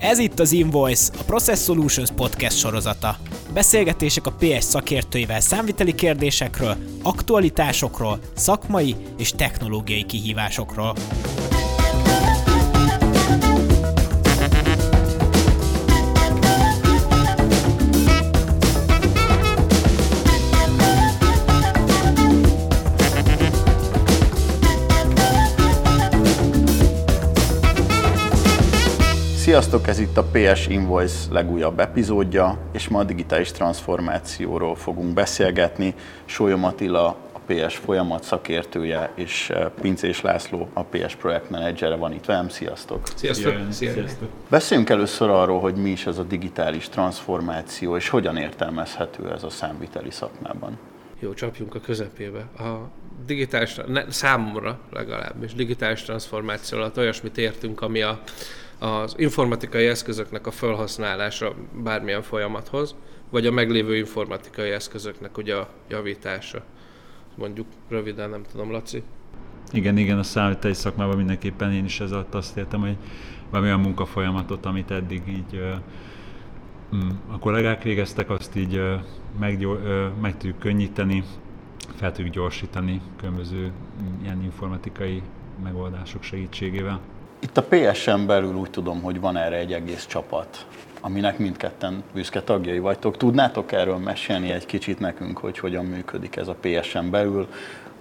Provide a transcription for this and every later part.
Ez itt az Invoice, a Process Solutions podcast sorozata. Beszélgetések a PS szakértőivel számviteli kérdésekről, aktualitásokról, szakmai és technológiai kihívásokról. Sziasztok, ez itt a PS Invoice legújabb epizódja, és ma a digitális transformációról fogunk beszélgetni. Sólyom Attila, a PS folyamat szakértője, és eh, Pincés László, a PS projektmenedzsere van itt velem. Sziasztok! Sziasztok! Sziasztok! Beszéljünk először arról, hogy mi is ez a digitális transformáció, és hogyan értelmezhető ez a számviteli szakmában. Jó, csapjunk a közepébe. A digitális, ne, számomra legalábbis, digitális transformáció alatt olyasmit értünk, ami a az informatikai eszközöknek a felhasználása bármilyen folyamathoz, vagy a meglévő informatikai eszközöknek ugye a javítása. Mondjuk röviden, nem tudom, Laci. Igen, igen, a számítási szakmában mindenképpen én is ez alatt azt értem, hogy valamilyen munkafolyamatot, amit eddig így mm, a kollégák végeztek, azt így meggyó, meg tudjuk könnyíteni, fel tudjuk gyorsítani különböző mm, ilyen informatikai megoldások segítségével. Itt a PSN belül úgy tudom, hogy van erre egy egész csapat, aminek mindketten büszke tagjai vagytok. Tudnátok erről mesélni egy kicsit nekünk, hogy hogyan működik ez a PSN belül,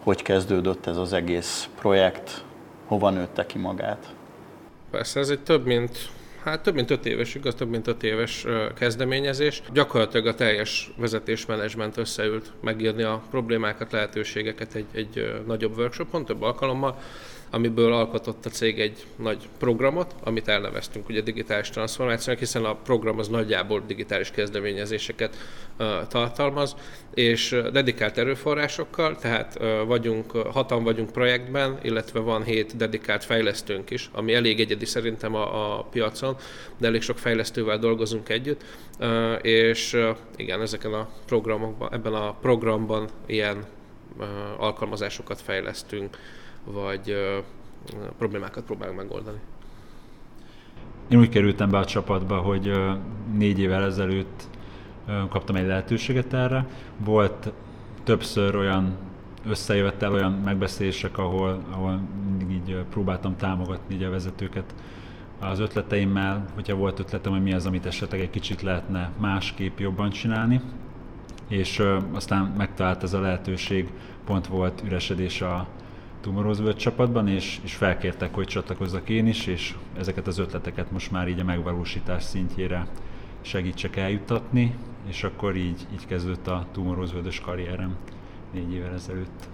hogy kezdődött ez az egész projekt, hova nőtte ki magát? Persze, ez egy több mint Hát több mint öt éves, igaz, több mint öt éves kezdeményezés. Gyakorlatilag a teljes vezetésmenedzsment összeült megírni a problémákat, lehetőségeket egy, egy nagyobb workshopon, több alkalommal, amiből alkotott a cég egy nagy programot, amit elneveztünk ugye digitális transformációnak, hiszen a program az nagyjából digitális kezdeményezéseket uh, tartalmaz, és dedikált erőforrásokkal, tehát uh, vagyunk, hatan vagyunk projektben, illetve van hét dedikált fejlesztőnk is, ami elég egyedi szerintem a, a piacon, de elég sok fejlesztővel dolgozunk együtt, uh, és igen, ezeken a programokban, ebben a programban ilyen alkalmazásokat fejlesztünk, vagy problémákat próbálunk megoldani. Én úgy kerültem be a csapatba, hogy négy évvel ezelőtt kaptam egy lehetőséget erre. Volt többször olyan összejövettel, olyan megbeszélések, ahol, ahol mindig így próbáltam támogatni így a vezetőket az ötleteimmel, hogyha volt ötletem, hogy mi az, amit esetleg egy kicsit lehetne másképp jobban csinálni. És aztán megtalált ez a lehetőség, pont volt üresedés a, Tomorrow's csapatban, és, és felkértek, hogy csatlakozzak én is, és ezeket az ötleteket most már így a megvalósítás szintjére segítsek eljuttatni, és akkor így, így kezdődött a Tomorrow's karrierem négy évvel ezelőtt.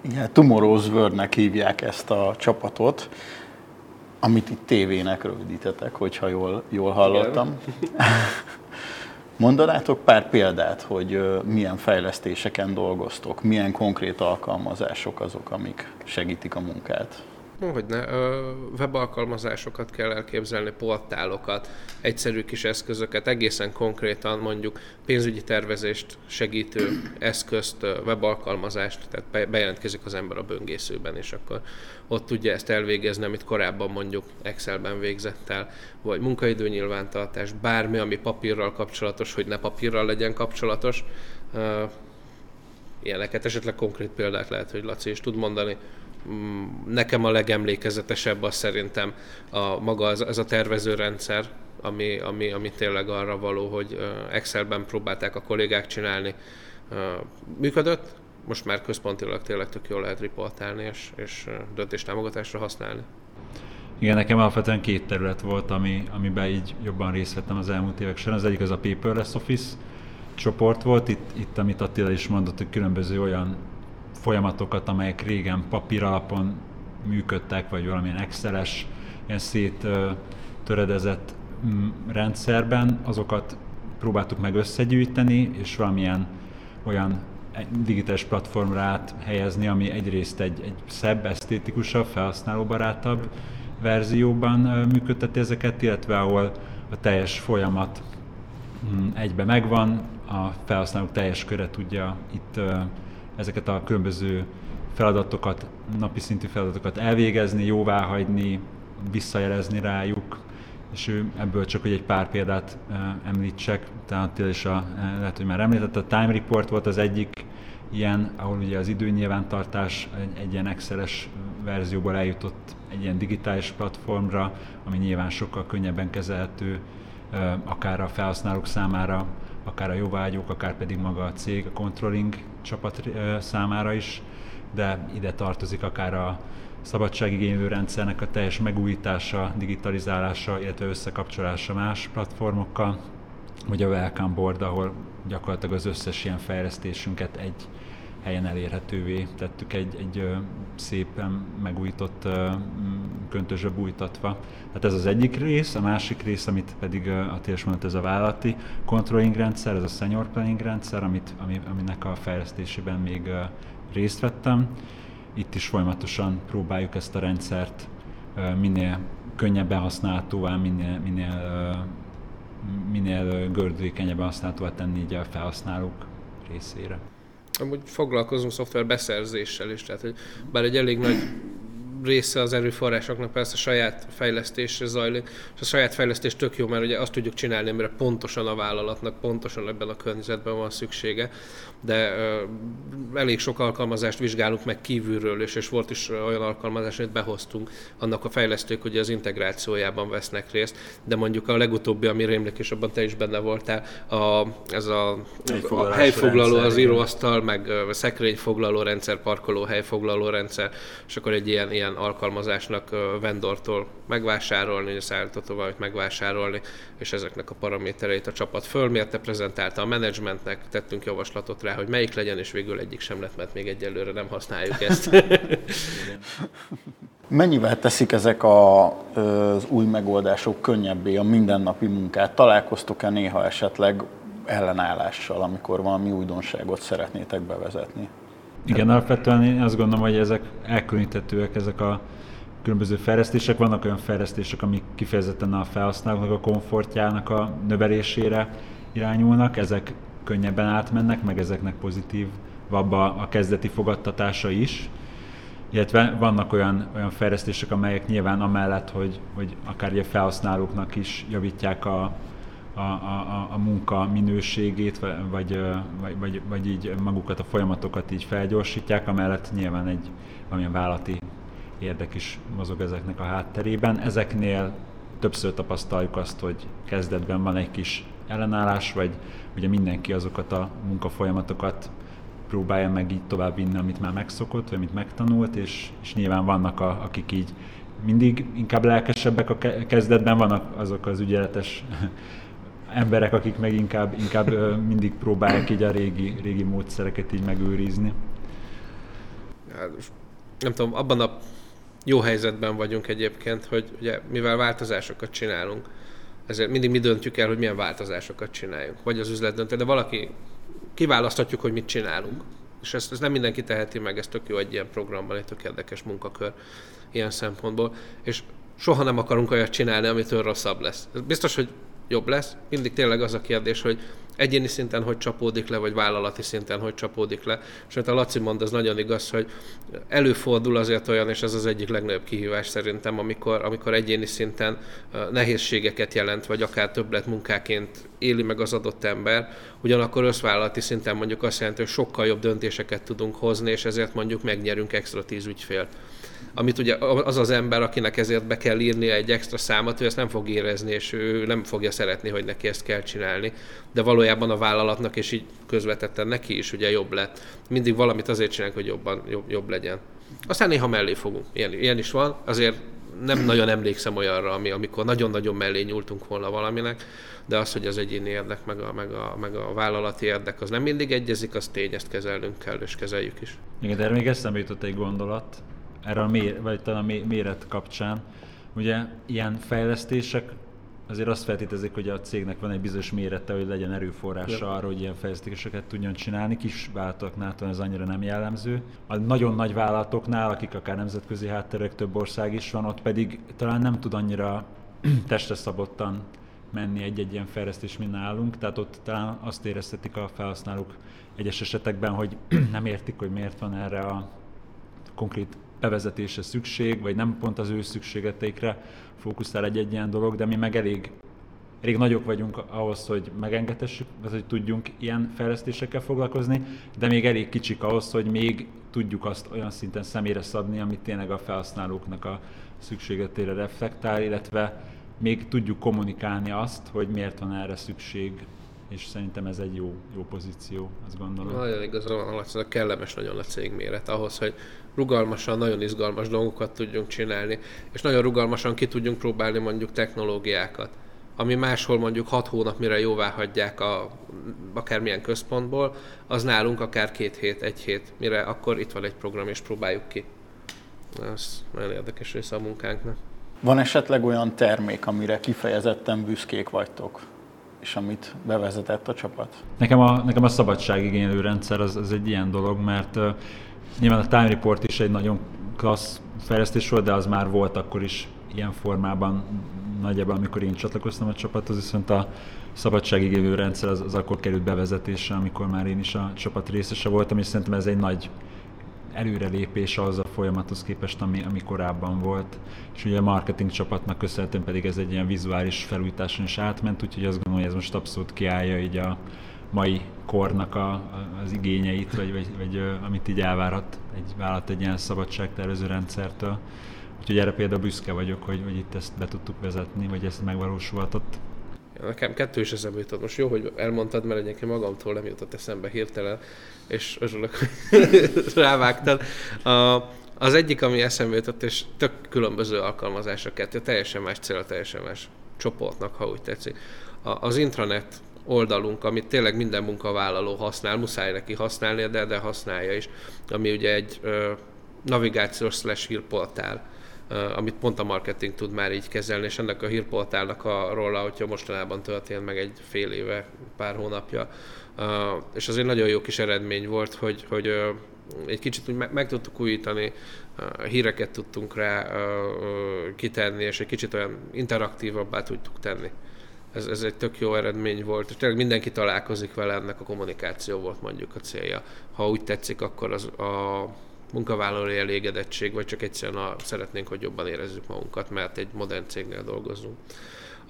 Igen, Tomorrow's nek hívják ezt a csapatot, amit itt tévének rövidítetek, hogyha jól, jól hallottam. Mondanátok pár példát, hogy milyen fejlesztéseken dolgoztok, milyen konkrét alkalmazások azok, amik segítik a munkát? Hogy ne, webalkalmazásokat kell elképzelni, portálokat, egyszerű kis eszközöket, egészen konkrétan mondjuk pénzügyi tervezést segítő eszközt, webalkalmazást, tehát bejelentkezik az ember a böngészőben, és akkor ott tudja ezt elvégezni, amit korábban mondjuk Excelben végzett el, vagy munkaidő nyilvántartás, bármi, ami papírral kapcsolatos, hogy ne papírral legyen kapcsolatos, ilyeneket, esetleg konkrét példák lehet, hogy Laci is tud mondani. Mm, nekem a legemlékezetesebb az szerintem a maga az, az a tervezőrendszer, ami, ami, ami tényleg arra való, hogy Excelben próbálták a kollégák csinálni. Működött, most már központilag tényleg tök jól lehet riportálni és, és döntéstámogatásra használni. Igen, nekem alapvetően két terület volt, ami, amiben így jobban részt vettem az elmúlt évek során. Az egyik az a Paperless Office csoport volt, itt, itt amit Attila is mondott, hogy különböző olyan folyamatokat, amelyek régen papír alapon működtek, vagy valamilyen Excel-es, ilyen szét töredezett mm, rendszerben, azokat próbáltuk meg összegyűjteni, és valamilyen olyan digitális platformra át helyezni, ami egyrészt egy, egy szebb, esztétikusabb, felhasználóbarátabb verzióban működteti ezeket, illetve ahol a teljes folyamat mm, egybe megvan, a felhasználók teljes köre tudja itt ezeket a különböző feladatokat, napi szintű feladatokat elvégezni, jóváhagyni, visszajelezni rájuk, és ő ebből csak hogy egy pár példát említsek, tehát is a, lehet, hogy már említett, a Time Report volt az egyik ilyen, ahol ugye az időnyilvántartás egy, egy ilyen Excel-es verzióból eljutott egy ilyen digitális platformra, ami nyilván sokkal könnyebben kezelhető, akár a felhasználók számára, akár a jóvágyók, akár pedig maga a cég, a controlling csapat számára is, de ide tartozik akár a szabadságigénylő rendszernek a teljes megújítása, digitalizálása, illetve összekapcsolása más platformokkal, vagy a Welcome Board, ahol gyakorlatilag az összes ilyen fejlesztésünket egy helyen elérhetővé tettük egy, egy szépen megújított köntösbe bújtatva. Tehát ez az egyik rész, a másik rész, amit pedig a is mondott, ez a vállalati controlling rendszer, ez a senior planning rendszer, amit, ami, aminek a fejlesztésében még részt vettem. Itt is folyamatosan próbáljuk ezt a rendszert minél könnyebben használhatóvá, minél, minél, minél gördülékenyebben használhatóvá tenni így a felhasználók részére amúgy foglalkozunk szoftver beszerzéssel is, tehát hogy bár egy elég nagy része az erőforrásoknak persze a saját fejlesztésre zajlik, és a saját fejlesztés tök jó, mert ugye azt tudjuk csinálni, amire pontosan a vállalatnak, pontosan ebben a környezetben van szüksége, de uh, elég sok alkalmazást vizsgálunk meg kívülről, és, és volt is olyan alkalmazás, amit behoztunk, annak a fejlesztők hogy az integrációjában vesznek részt, de mondjuk a legutóbbi, ami rémlik, és abban te is benne voltál, a, ez a, a helyfoglaló, rendszer, az íróasztal, meg a szekrényfoglaló rendszer, parkoló helyfoglaló rendszer, és akkor egy ilyen, ilyen alkalmazásnak vendortól megvásárolni, a szállítótól valamit megvásárolni, és ezeknek a paramétereit a csapat fölmérte, prezentálta a menedzsmentnek, tettünk javaslatot rá, hogy melyik legyen, és végül egyik sem lett, mert még egyelőre nem használjuk ezt. Mennyivel teszik ezek a, az új megoldások könnyebbé a mindennapi munkát? Találkoztok-e néha esetleg ellenállással, amikor valami újdonságot szeretnétek bevezetni? Igen, alapvetően én azt gondolom, hogy ezek elkülönítetőek, ezek a különböző fejlesztések. Vannak olyan fejlesztések, amik kifejezetten a felhasználóknak a komfortjának a növelésére irányulnak, ezek könnyebben átmennek, meg ezeknek pozitív a, a kezdeti fogadtatása is. Illetve vannak olyan, olyan fejlesztések, amelyek nyilván amellett, hogy, hogy akár a felhasználóknak is javítják a, a, a, a munka minőségét, vagy, vagy, vagy, vagy így magukat a folyamatokat így felgyorsítják, amellett nyilván egy valamilyen vállalati érdek is mozog ezeknek a hátterében. Ezeknél többször tapasztaljuk azt, hogy kezdetben van egy kis ellenállás, vagy ugye mindenki azokat a munkafolyamatokat próbálja meg így tovább vinni, amit már megszokott, vagy amit megtanult, és, és nyilván vannak, a, akik így mindig inkább lelkesebbek a kezdetben, vannak azok az ügyeletes emberek, akik meg inkább, inkább mindig próbálják így a régi, régi módszereket így megőrizni. Hát, nem tudom, abban a jó helyzetben vagyunk egyébként, hogy ugye mivel változásokat csinálunk, ezért mindig mi döntjük el, hogy milyen változásokat csináljunk. Vagy az üzlet döntő, de valaki kiválaszthatjuk, hogy mit csinálunk. És ezt, ezt nem mindenki teheti meg, ez tök jó egy ilyen programban, egy tök érdekes munkakör ilyen szempontból. És soha nem akarunk olyat csinálni, amitől rosszabb lesz. Biztos, hogy jobb lesz. Mindig tényleg az a kérdés, hogy egyéni szinten hogy csapódik le, vagy vállalati szinten hogy csapódik le. És amit a Laci mond, az nagyon igaz, hogy előfordul azért olyan, és ez az egyik legnagyobb kihívás szerintem, amikor, amikor egyéni szinten nehézségeket jelent, vagy akár többlet munkáként éli meg az adott ember, ugyanakkor összvállalati szinten mondjuk azt jelenti, hogy sokkal jobb döntéseket tudunk hozni, és ezért mondjuk megnyerünk extra tíz ügyfélt amit ugye az az ember, akinek ezért be kell írnia egy extra számot, ő ezt nem fog érezni, és ő nem fogja szeretni, hogy neki ezt kell csinálni. De valójában a vállalatnak, és így közvetetten neki is ugye jobb lett. Mindig valamit azért csinálunk, hogy jobban, jobb, jobb legyen. Aztán néha mellé fogunk. Ilyen, ilyen is van. Azért nem nagyon emlékszem olyanra, ami, amikor nagyon-nagyon mellé nyúltunk volna valaminek, de az, hogy az egyéni érdek, meg a, meg, a, meg a vállalati érdek, az nem mindig egyezik, az tény, ezt kezelnünk kell, és kezeljük is. Igen, de még eszembe jutott egy gondolat, erre a mér, vagy talán a méret kapcsán. Ugye ilyen fejlesztések azért azt feltétezik, hogy a cégnek van egy bizonyos mérete, hogy legyen erőforrása ja. arra, hogy ilyen fejlesztéseket tudjon csinálni. Kis vállalatoknál ez annyira nem jellemző. A nagyon nagy vállalatoknál, akik akár nemzetközi hátterek, több ország is van, ott pedig talán nem tud annyira testre szabottan menni egy-egy ilyen fejlesztés, mint nálunk, tehát ott talán azt éreztetik a felhasználók egyes esetekben, hogy nem értik, hogy miért van erre a konkrét bevezetése szükség, vagy nem pont az ő szükségeteikre fókuszál egy-egy ilyen dolog, de mi meg elég, elég nagyok vagyunk ahhoz, hogy megengedhessük, hogy tudjunk ilyen fejlesztésekkel foglalkozni, de még elég kicsik ahhoz, hogy még tudjuk azt olyan szinten személyre szabni, amit tényleg a felhasználóknak a szükségetére reflektál, illetve még tudjuk kommunikálni azt, hogy miért van erre szükség, és szerintem ez egy jó, jó pozíció, azt gondolom. Nagyon igazán van, a kellemes nagyon a cégméret ahhoz, hogy rugalmasan, nagyon izgalmas dolgokat tudjunk csinálni, és nagyon rugalmasan ki tudjunk próbálni mondjuk technológiákat ami máshol mondjuk 6 hónap, mire jóvá hagyják a, akármilyen központból, az nálunk akár két hét, egy hét, mire akkor itt van egy program, és próbáljuk ki. Ez nagyon érdekes része a munkánknak. Van esetleg olyan termék, amire kifejezetten büszkék vagytok, és amit bevezetett a csapat? Nekem a, nekem a szabadságigénylő rendszer az, az egy ilyen dolog, mert uh, nyilván a Time Report is egy nagyon klassz fejlesztés volt, de az már volt akkor is ilyen formában nagyjából, amikor én csatlakoztam a csapathoz, viszont a szabadságigénylő rendszer az, az akkor került bevezetésre, amikor már én is a csapat részese voltam, és szerintem ez egy nagy előrelépés az a folyamathoz képest, ami, ami korábban volt. És ugye a marketing csapatnak köszönhetően pedig ez egy ilyen vizuális felújításon is átment, úgyhogy azt gondolom, hogy ez most abszolút kiállja így a mai kornak a, az igényeit, vagy, vagy, vagy amit így elvárhat egy vállalat egy ilyen szabadságtervező rendszertől. Úgyhogy erre például büszke vagyok, hogy, hogy itt ezt be tudtuk vezetni, vagy ezt megvalósulhatott. Nekem kettő is eszembe jutott. Most jó, hogy elmondtad, mert egyébként magamtól nem jutott eszembe hirtelen, és örülök, hogy rávágtad. A, az egyik, ami eszembe jutott, és tök különböző alkalmazásra kettő, teljesen más cél, teljesen más csoportnak, ha úgy tetszik. A, az intranet oldalunk, amit tényleg minden munkavállaló használ, muszáj neki használni, de, de használja is, ami ugye egy navigációs slash hírportál amit pont a marketing tud már így kezelni, és ennek a hírportálnak a rolla, hogyha mostanában történt meg egy fél éve, pár hónapja, és azért nagyon jó kis eredmény volt, hogy, hogy egy kicsit úgy meg, meg tudtuk újítani, híreket tudtunk rá kitenni, és egy kicsit olyan interaktívabbá tudtuk tenni. Ez, ez egy tök jó eredmény volt, és tényleg mindenki találkozik vele, ennek a kommunikáció volt mondjuk a célja. Ha úgy tetszik, akkor az a munkavállalói elégedettség, vagy csak egyszerűen a, szeretnénk, hogy jobban érezzük magunkat, mert egy modern cégnél dolgozunk.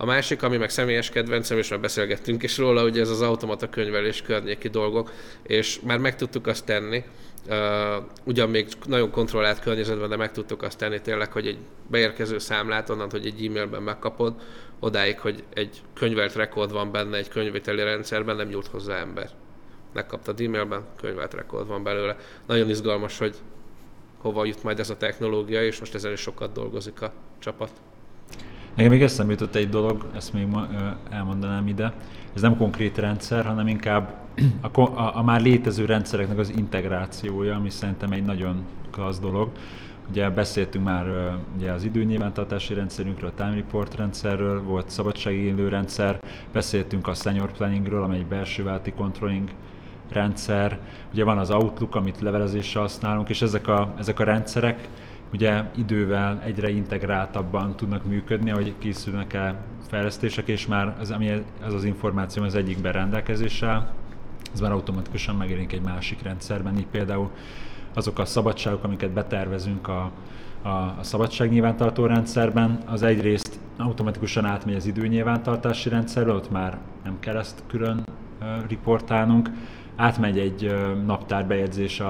A másik, ami meg személyes kedvencem, és már beszélgettünk is róla, ugye ez az automata könyvelés környéki dolgok, és már meg tudtuk azt tenni, uh, ugyan még nagyon kontrollált környezetben, de meg tudtuk azt tenni tényleg, hogy egy beérkező számlát onnan, hogy egy e-mailben megkapod, odáig, hogy egy könyvelt rekord van benne egy könyvételi rendszerben, nem nyújt hozzá ember megkaptad e-mailben, könyvelt rekord van belőle. Nagyon izgalmas, hogy hova jut majd ez a technológia, és most ezzel is sokat dolgozik a csapat. Nekem még eszembe jutott egy dolog, ezt még ma, elmondanám ide. Ez nem konkrét rendszer, hanem inkább a, a, a már létező rendszereknek az integrációja, ami szerintem egy nagyon klassz dolog. Ugye beszéltünk már ugye az időnyilvántartási rendszerünkről, a time report rendszerről, volt szabadságigénylő rendszer, beszéltünk a senior planningről, amely egy belső válti controlling rendszer, ugye van az Outlook, amit levelezésre használunk, és ezek a, ezek a rendszerek ugye idővel egyre integráltabban tudnak működni, ahogy készülnek el fejlesztések, és már az, ami ez az információ az egyikben rendelkezésre, ez már automatikusan megjelenik egy másik rendszerben, így például azok a szabadságok, amiket betervezünk a, a, a szabadságnyilvántartó rendszerben, az egyrészt automatikusan átmegy az időnyilvántartási rendszerbe, ott már nem kell ezt külön uh, riportálnunk, átmegy egy naptárbejegyzés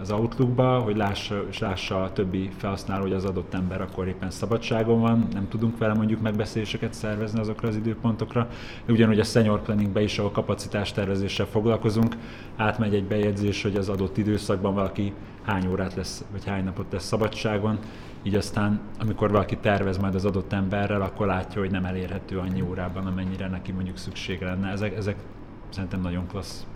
az Outlookba, hogy lássa, és lássa a többi felhasználó, hogy az adott ember akkor éppen szabadságon van, nem tudunk vele mondjuk megbeszéléseket szervezni azokra az időpontokra. Ugyanúgy a senior planningbe is, ahol kapacitástervezéssel foglalkozunk, átmegy egy bejegyzés, hogy az adott időszakban valaki hány órát lesz, vagy hány napot lesz szabadságon, így aztán, amikor valaki tervez majd az adott emberrel, akkor látja, hogy nem elérhető annyi órában, amennyire neki mondjuk szükség lenne. Ezek, ezek szerintem nagyon klassz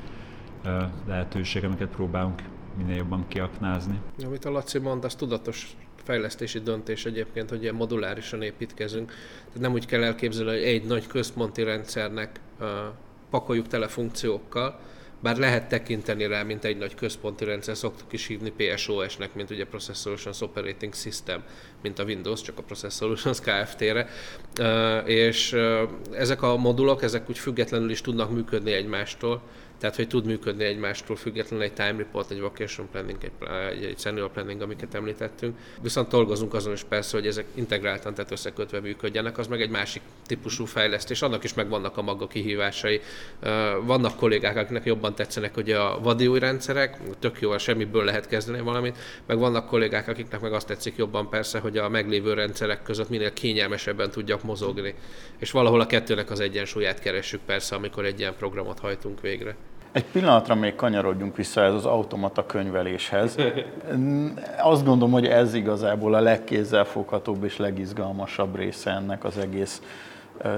lehetőség, amiket próbálunk minél jobban kiaknázni. Amit a Laci mond, az tudatos fejlesztési döntés egyébként, hogy ilyen modulárisan építkezünk. Tehát nem úgy kell elképzelni, hogy egy nagy központi rendszernek uh, pakoljuk tele funkciókkal, bár lehet tekinteni rá, mint egy nagy központi rendszer, szoktuk is hívni PSOS-nek, mint ugye Process Solutions Operating System, mint a Windows, csak a Process Solutions Kft-re. És ezek a modulok, ezek úgy függetlenül is tudnak működni egymástól, Tehát, hogy tud működni egymástól függetlenül egy time report, egy vacation planning, egy, egy senior planning, amiket említettünk. Viszont dolgozunk azon is persze, hogy ezek integráltan, tehát összekötve működjenek, az meg egy másik típusú fejlesztés. Annak is megvannak a maga kihívásai. Vannak kollégák, akiknek jobban tetszenek hogy a vadi új rendszerek, tök jó, semmiből lehet kezdeni valamit, meg vannak kollégák, akiknek meg azt tetszik jobban persze, hogy a meglévő rendszerek között minél kényelmesebben tudjak mozogni. És valahol a kettőnek az egyensúlyát keressük persze, amikor egy ilyen programot hajtunk végre. Egy pillanatra még kanyarodjunk vissza ez az automata könyveléshez. Azt gondolom, hogy ez igazából a legkézzelfoghatóbb és legizgalmasabb része ennek az egész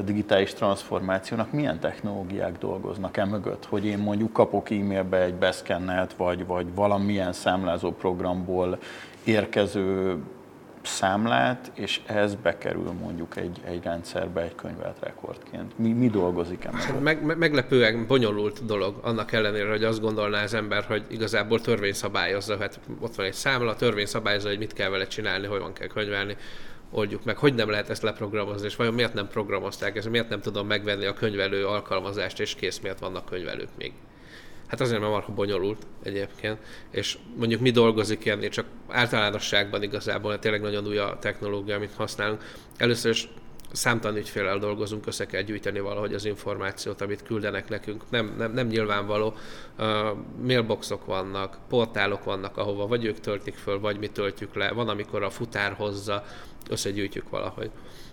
digitális transformációnak. Milyen technológiák dolgoznak e mögött? Hogy én mondjuk kapok e-mailbe egy beszkennelt, vagy, vagy valamilyen számlázó programból érkező számlát, és ez bekerül mondjuk egy, egy rendszerbe egy könyvelt rekordként. Mi, mi dolgozik ebben? Meg, me, meglepően bonyolult dolog, annak ellenére, hogy azt gondolná az ember, hogy igazából törvény szabályozza, hát ott van egy számla, törvény szabályozza, hogy mit kell vele csinálni, hogy van kell könyvelni, oldjuk meg, hogy nem lehet ezt leprogramozni, és vajon miért nem programozták ezt, miért nem tudom megvenni a könyvelő alkalmazást, és kész, miért vannak könyvelők még. Hát azért, mert marha bonyolult egyébként, és mondjuk mi dolgozik ilyen, csak általánosságban igazából, tényleg nagyon új a technológia, amit használunk. Először is számtalan ügyfélel dolgozunk, össze kell gyűjteni valahogy az információt, amit küldenek nekünk. Nem, nem, nem nyilvánvaló. Uh, mailboxok vannak, portálok vannak, ahova vagy ők töltik föl, vagy mi töltjük le. Van, amikor a futár hozza, összegyűjtjük valahogy.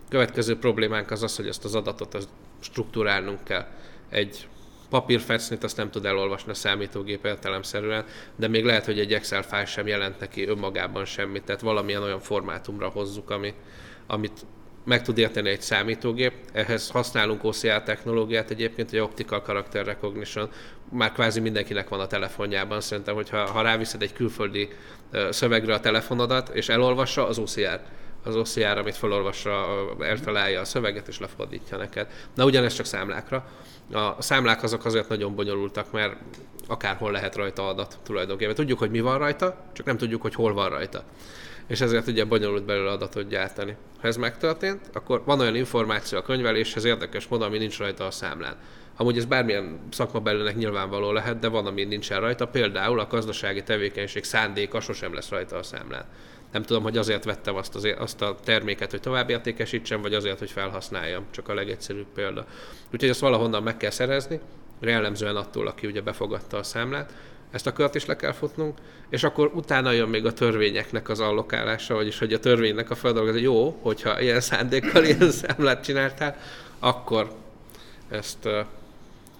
Következő problémánk az az, hogy ezt az adatot az struktúrálnunk kell. Egy papírfecnit azt nem tud elolvasni a számítógép értelemszerűen, de még lehet, hogy egy Excel fájl sem jelent neki önmagában semmit, tehát valamilyen olyan formátumra hozzuk, ami, amit meg tud érteni egy számítógép. Ehhez használunk OCR technológiát egyébként, egy Optical Character Recognition, már kvázi mindenkinek van a telefonjában. Szerintem, hogyha ha ráviszed egy külföldi szövegre a telefonodat, és elolvassa, az OCR az OCR, amit felolvassa, eltalálja a szöveget és lefordítja neked. Na ugyanez csak számlákra. A számlák azok azért nagyon bonyolultak, mert akárhol lehet rajta adat tulajdonképpen. Tudjuk, hogy mi van rajta, csak nem tudjuk, hogy hol van rajta. És ezért ugye bonyolult belőle adatot gyártani. Ha ez megtörtént, akkor van olyan információ a könyveléshez érdekes módon, ami nincs rajta a számlán. Amúgy ez bármilyen szakma belőnek nyilvánvaló lehet, de van, ami nincsen rajta. Például a gazdasági tevékenység szándéka sosem lesz rajta a számlán. Nem tudom, hogy azért vettem azt, az, azt a terméket, hogy tovább értékesítsem, vagy azért, hogy felhasználjam. Csak a legegyszerűbb példa. Úgyhogy ezt valahonnan meg kell szerezni, jellemzően attól, aki ugye befogadta a számlát. Ezt a kört is le kell futnunk, és akkor utána jön még a törvényeknek az allokálása, vagyis hogy a törvénynek a feldolgozás, jó, hogyha ilyen szándékkal ilyen számlát csináltál, akkor ezt uh,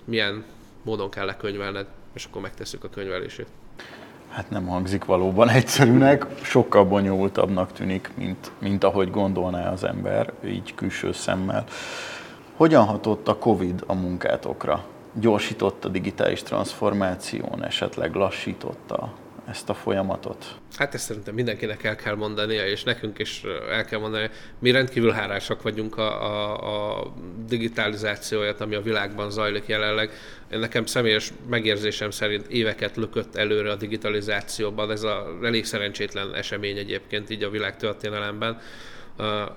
milyen módon kell lekönyvelned, és akkor megtesszük a könyvelését. Hát nem hangzik valóban egyszerűnek, sokkal bonyolultabbnak tűnik, mint, mint ahogy gondolná az ember, így külső szemmel. Hogyan hatott a Covid a munkátokra? Gyorsította a digitális transformáción, esetleg lassította ezt a folyamatot? Hát ezt szerintem mindenkinek el kell mondania, és nekünk is el kell mondani, mi rendkívül hálásak vagyunk a, a, a digitalizációját, ami a világban zajlik jelenleg. Nekem személyes megérzésem szerint éveket lökött előre a digitalizációban, ez a elég szerencsétlen esemény egyébként így a világ történelemben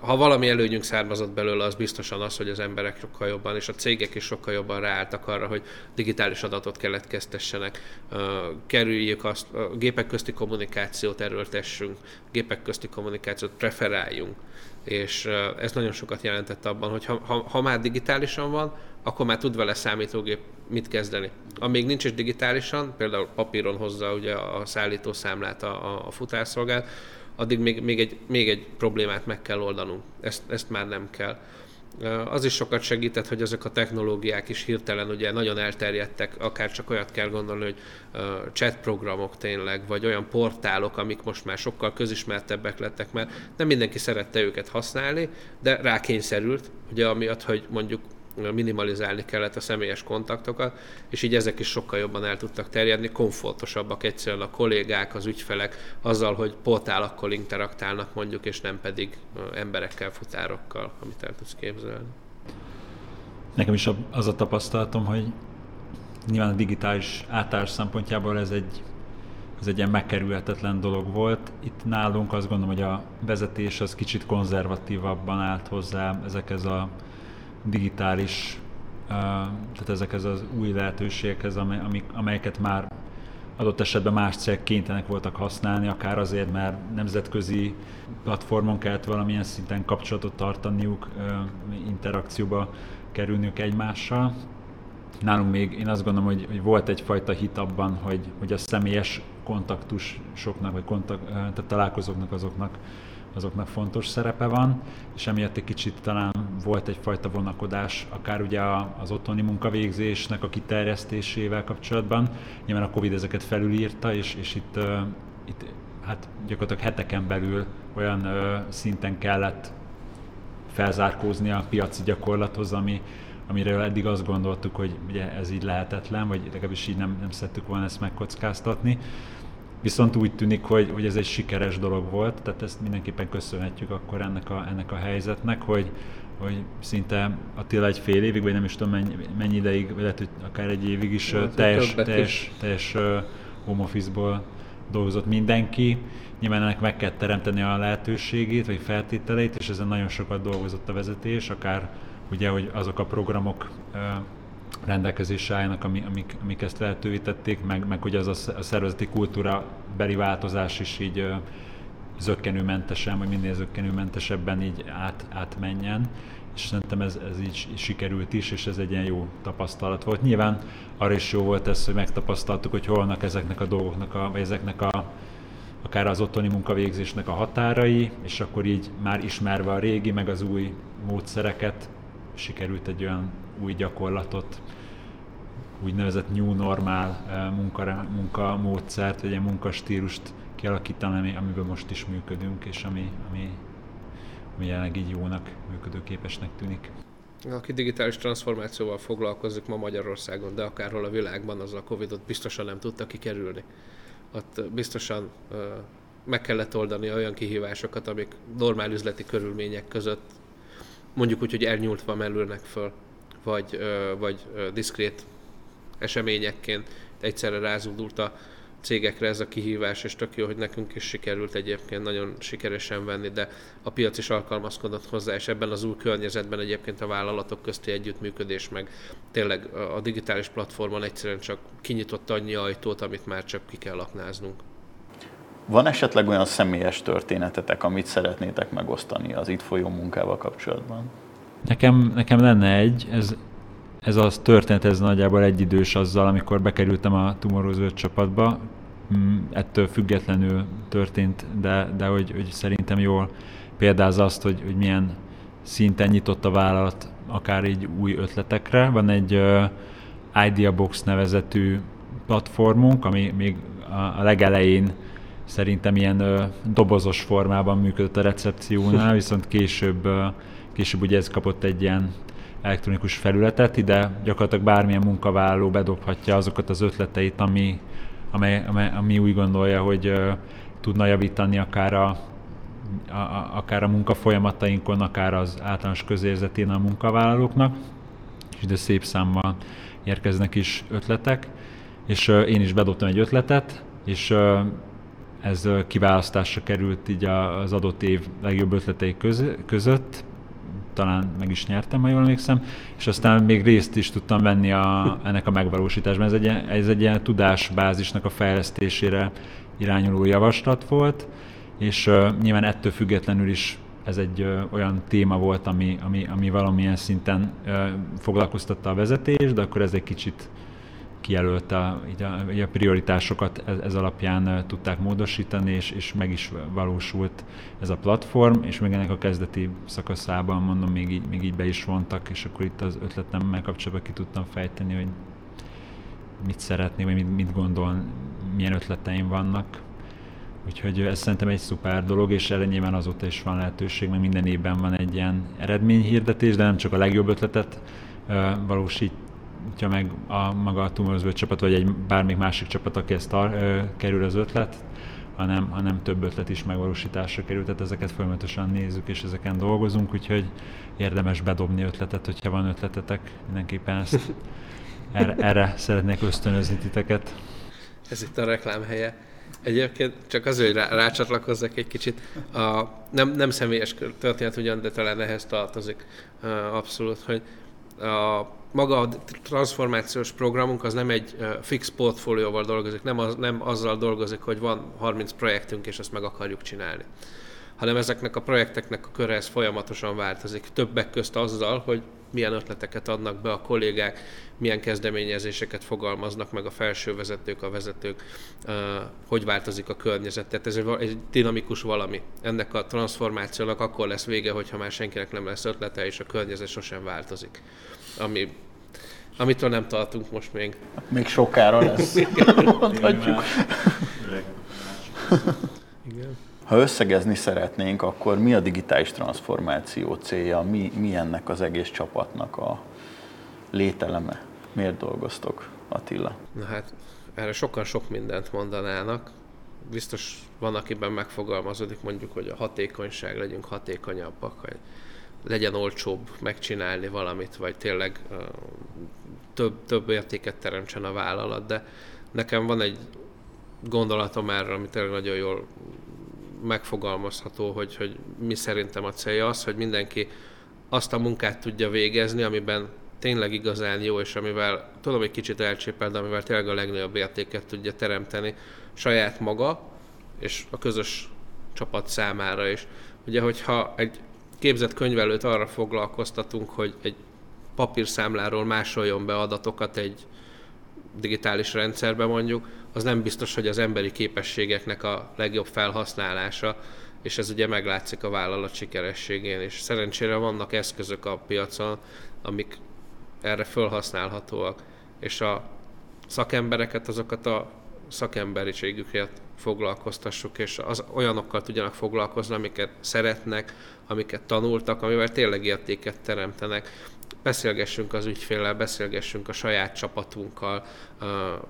ha valami előnyünk származott belőle, az biztosan az, hogy az emberek sokkal jobban, és a cégek is sokkal jobban ráálltak arra, hogy digitális adatot keletkeztessenek, kerüljük azt, a gépek közti kommunikációt erőltessünk, gépek közti kommunikációt preferáljunk, és ez nagyon sokat jelentett abban, hogy ha, ha, ha már digitálisan van, akkor már tud vele számítógép mit kezdeni. Amíg nincs is digitálisan, például papíron hozza ugye a szállítószámlát a, a futárszolgálat, addig még, még, egy, még egy problémát meg kell oldanunk. Ezt, ezt már nem kell. Az is sokat segített, hogy ezek a technológiák is hirtelen ugye nagyon elterjedtek, akár csak olyat kell gondolni, hogy chat programok tényleg, vagy olyan portálok, amik most már sokkal közismertebbek lettek, mert nem mindenki szerette őket használni, de rákényszerült, ugye amiatt, hogy mondjuk minimalizálni kellett a személyes kontaktokat, és így ezek is sokkal jobban el tudtak terjedni, komfortosabbak egyszerűen a kollégák, az ügyfelek azzal, hogy portálakkal interaktálnak mondjuk, és nem pedig emberekkel, futárokkal, amit el tudsz képzelni. Nekem is az a tapasztalatom, hogy nyilván a digitális átállás szempontjából ez egy, ez egy ilyen megkerülhetetlen dolog volt. Itt nálunk azt gondolom, hogy a vezetés az kicsit konzervatívabban állt hozzá ezekhez a digitális tehát ezekhez az új lehetőségekhez, amely, amelyeket már adott esetben más cégek kénytelenek voltak használni, akár azért, mert nemzetközi platformon kellett valamilyen szinten kapcsolatot tartaniuk, interakcióba kerülniük egymással. Nálunk még én azt gondolom, hogy, hogy volt egyfajta hit abban, hogy, hogy a személyes kontaktusoknak, vagy kontak, tehát találkozóknak azoknak azoknak fontos szerepe van, és emiatt egy kicsit talán volt egyfajta vonakodás, akár ugye az otthoni munkavégzésnek a kiterjesztésével kapcsolatban. Nyilván a Covid ezeket felülírta, és, és itt, uh, itt hát gyakorlatilag heteken belül olyan uh, szinten kellett felzárkózni a piaci gyakorlathoz, ami, amiről eddig azt gondoltuk, hogy ugye ez így lehetetlen, vagy legalábbis így nem, nem szedtük volna ezt megkockáztatni. Viszont úgy tűnik, hogy, hogy ez egy sikeres dolog volt, tehát ezt mindenképpen köszönhetjük akkor ennek a, ennek a helyzetnek, hogy, hogy szinte Attila egy fél évig, vagy nem is tudom mennyi, mennyi ideig, lehet, hogy akár egy évig is Jó, teljes, teljes, teljes home office-ból dolgozott mindenki. Nyilván ennek meg kell teremteni a lehetőségét, vagy feltételeit, és ezen nagyon sokat dolgozott a vezetés, akár ugye, hogy azok a programok rendelkezésre álljanak, amik, amik ezt lehetővé tették, meg, meg hogy az a szervezeti kultúra beli változás is így zöggenőmentesen, vagy minél zöggenőmentesebben így át, átmenjen, és szerintem ez, ez így sikerült is, és ez egy ilyen jó tapasztalat volt. Nyilván arra is jó volt ez, hogy megtapasztaltuk, hogy hol vannak ezeknek a dolgoknak, a, vagy ezeknek a, akár az otthoni munkavégzésnek a határai, és akkor így már ismerve a régi, meg az új módszereket, sikerült egy olyan új gyakorlatot, úgynevezett new normál eh, munka, munkamódszert, vagy egy munkastílust kialakítani, amiben most is működünk, és ami, ami, ami jelenleg így jónak, működőképesnek tűnik. Aki digitális transformációval foglalkozik ma Magyarországon, de akárhol a világban, az a Covid-ot biztosan nem tudta kikerülni. Ott biztosan meg kellett oldani olyan kihívásokat, amik normál üzleti körülmények között mondjuk úgy, hogy elnyúltva merülnek föl, vagy, vagy diszkrét eseményekként egyszerre rázódult a cégekre ez a kihívás, és tök jó, hogy nekünk is sikerült egyébként nagyon sikeresen venni, de a piac is alkalmazkodott hozzá, és ebben az új környezetben egyébként a vállalatok közti együttműködés, meg tényleg a digitális platformon egyszerűen csak kinyitott annyi ajtót, amit már csak ki kell aknáznunk. Van esetleg olyan személyes történetetek, amit szeretnétek megosztani az itt folyó munkával kapcsolatban? Nekem, nekem lenne egy, ez, ez az történet, ez nagyjából egyidős azzal, amikor bekerültem a Tomorrow's csapatba. Mm, ettől függetlenül történt, de, de hogy, hogy szerintem jól példázza azt, hogy, hogy milyen szinten nyitott a vállalat akár így új ötletekre. Van egy uh, IdeaBox nevezetű platformunk, ami még a, a legelején szerintem ilyen uh, dobozos formában működött a recepciónál, viszont később, uh, később ugye ez kapott egy ilyen elektronikus felületet, ide gyakorlatilag bármilyen munkavállaló bedobhatja azokat az ötleteit, ami, amely, amely, ami úgy gondolja, hogy uh, tudna javítani akár a, a, a, akár a munkafolyamatainkon, akár az általános közérzetén a munkavállalóknak, és ide szép számmal érkeznek is ötletek, és uh, én is bedobtam egy ötletet, és uh, ez kiválasztásra került így az adott év legjobb ötletei között, talán meg is nyertem, ha jól emlékszem, és aztán még részt is tudtam venni a, ennek a megvalósításban. Ez egy, ez egy ilyen tudásbázisnak a fejlesztésére irányuló javaslat volt, és uh, nyilván ettől függetlenül is ez egy uh, olyan téma volt, ami, ami, ami valamilyen szinten uh, foglalkoztatta a vezetés, de akkor ez egy kicsit kijelölte a, a prioritásokat ez, ez alapján tudták módosítani, és, és meg is valósult ez a platform, és még ennek a kezdeti szakaszában mondom, még így, még így be is vontak, és akkor itt az ötletemmel kapcsolatban ki tudtam fejteni, hogy mit szeretném, vagy mit, mit gondol, milyen ötleteim vannak. Úgyhogy ez szerintem egy szuper dolog, és erre nyilván azóta is van lehetőség, mert minden évben van egy ilyen eredményhirdetés, de nem csak a legjobb ötletet valósít, ha meg a maga a Tumorous csapat, vagy egy bármik másik csapat, aki ezt tar, ö, kerül az ötlet, hanem, hanem több ötlet is megvalósításra került, tehát ezeket folyamatosan nézzük és ezeken dolgozunk, úgyhogy érdemes bedobni ötletet, hogyha van ötletetek, mindenképpen ezt erre, erre szeretnék ösztönözni titeket. Ez itt a reklám helye. Egyébként csak azért, hogy rá, rácsatlakozzak egy kicsit, a, nem, nem személyes történet ugyan, de talán ehhez tartozik abszolút, hogy a maga a transformációs programunk az nem egy fix portfólióval dolgozik, nem, az, nem azzal dolgozik, hogy van 30 projektünk, és ezt meg akarjuk csinálni hanem ezeknek a projekteknek a köre ez folyamatosan változik. Többek közt azzal, hogy milyen ötleteket adnak be a kollégák, milyen kezdeményezéseket fogalmaznak meg a felső vezetők, a vezetők, hogy változik a környezet. Tehát ez egy dinamikus valami. Ennek a transformációnak akkor lesz vége, hogyha már senkinek nem lesz ötlete, és a környezet sosem változik. Ami amitől nem tartunk most még. Még sokára lesz, mondhatjuk. Ha összegezni szeretnénk, akkor mi a digitális transformáció célja? Mi, mi ennek az egész csapatnak a lételeme? Miért dolgoztok, Attila? Na hát, erre sokan sok mindent mondanának. Biztos van, akiben megfogalmazódik mondjuk, hogy a hatékonyság, legyünk hatékonyabbak, vagy legyen olcsóbb megcsinálni valamit, vagy tényleg uh, több, több értéket teremtsen a vállalat, de nekem van egy gondolatom erre, ami tényleg nagyon jól megfogalmazható, hogy, hogy mi szerintem a célja az, hogy mindenki azt a munkát tudja végezni, amiben tényleg igazán jó, és amivel, tudom, egy kicsit elcsépel, de amivel tényleg a legnagyobb értéket tudja teremteni saját maga, és a közös csapat számára is. Ugye, hogyha egy képzett könyvelőt arra foglalkoztatunk, hogy egy papírszámláról másoljon be adatokat egy digitális rendszerbe mondjuk, az nem biztos, hogy az emberi képességeknek a legjobb felhasználása, és ez ugye meglátszik a vállalat sikerességén, és szerencsére vannak eszközök a piacon, amik erre felhasználhatóak, és a szakembereket, azokat a szakemberiségüket foglalkoztassuk, és az olyanokkal tudjanak foglalkozni, amiket szeretnek, amiket tanultak, amivel tényleg értéket teremtenek beszélgessünk az ügyféllel, beszélgessünk a saját csapatunkkal,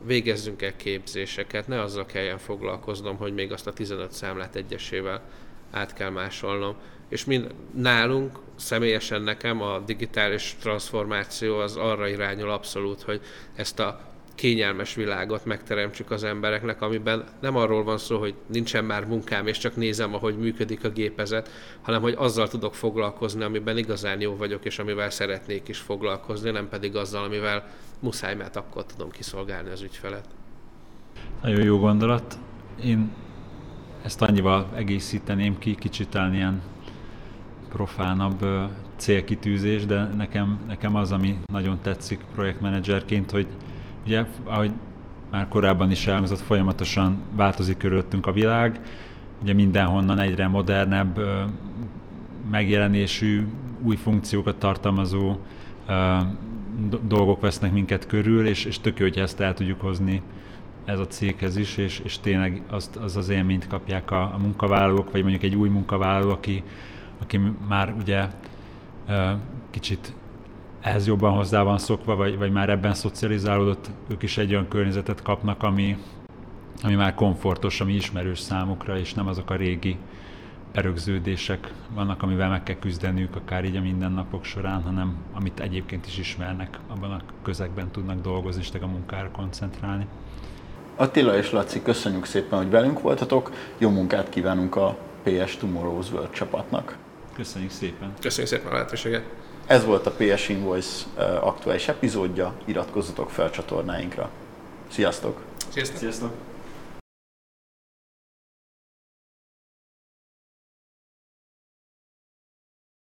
végezzünk el képzéseket, ne azzal kelljen foglalkoznom, hogy még azt a 15 számlát egyesével át kell másolnom. És mind nálunk, személyesen nekem a digitális transformáció az arra irányul abszolút, hogy ezt a kényelmes világot megteremtsük az embereknek, amiben nem arról van szó, hogy nincsen már munkám, és csak nézem, ahogy működik a gépezet, hanem hogy azzal tudok foglalkozni, amiben igazán jó vagyok, és amivel szeretnék is foglalkozni, nem pedig azzal, amivel muszáj, mert akkor tudom kiszolgálni az ügyfelet. Nagyon jó gondolat. Én ezt annyival egészíteném ki, kicsit ilyen profánabb célkitűzés, de nekem, nekem az, ami nagyon tetszik projektmenedzserként, hogy Ugye, ahogy már korábban is elhangzott, folyamatosan változik körülöttünk a világ, ugye mindenhonnan egyre modernebb megjelenésű, új funkciókat tartalmazó dolgok vesznek minket körül, és, és tök jó, hogy ezt el tudjuk hozni ez a céghez is, és, és tényleg azt, az az élményt kapják a, a munkavállalók, vagy mondjuk egy új munkavállaló, aki, aki már ugye kicsit ehhez jobban hozzá van szokva, vagy, vagy már ebben szocializálódott, ők is egy olyan környezetet kapnak, ami, ami már komfortos, ami ismerős számukra, és nem azok a régi erőgződések vannak, amivel meg kell küzdeniük akár így a mindennapok során, hanem amit egyébként is ismernek, abban a közegben tudnak dolgozni, és a munkára koncentrálni. Attila és Laci, köszönjük szépen, hogy velünk voltatok. Jó munkát kívánunk a PS Tomorrow's World csapatnak. Köszönjük szépen. Köszönjük szépen a lehetőséget. Ez volt a PS Invoice aktuális epizódja, iratkozzatok fel csatornáinkra. Sziasztok! Sziasztok! Sziasztok.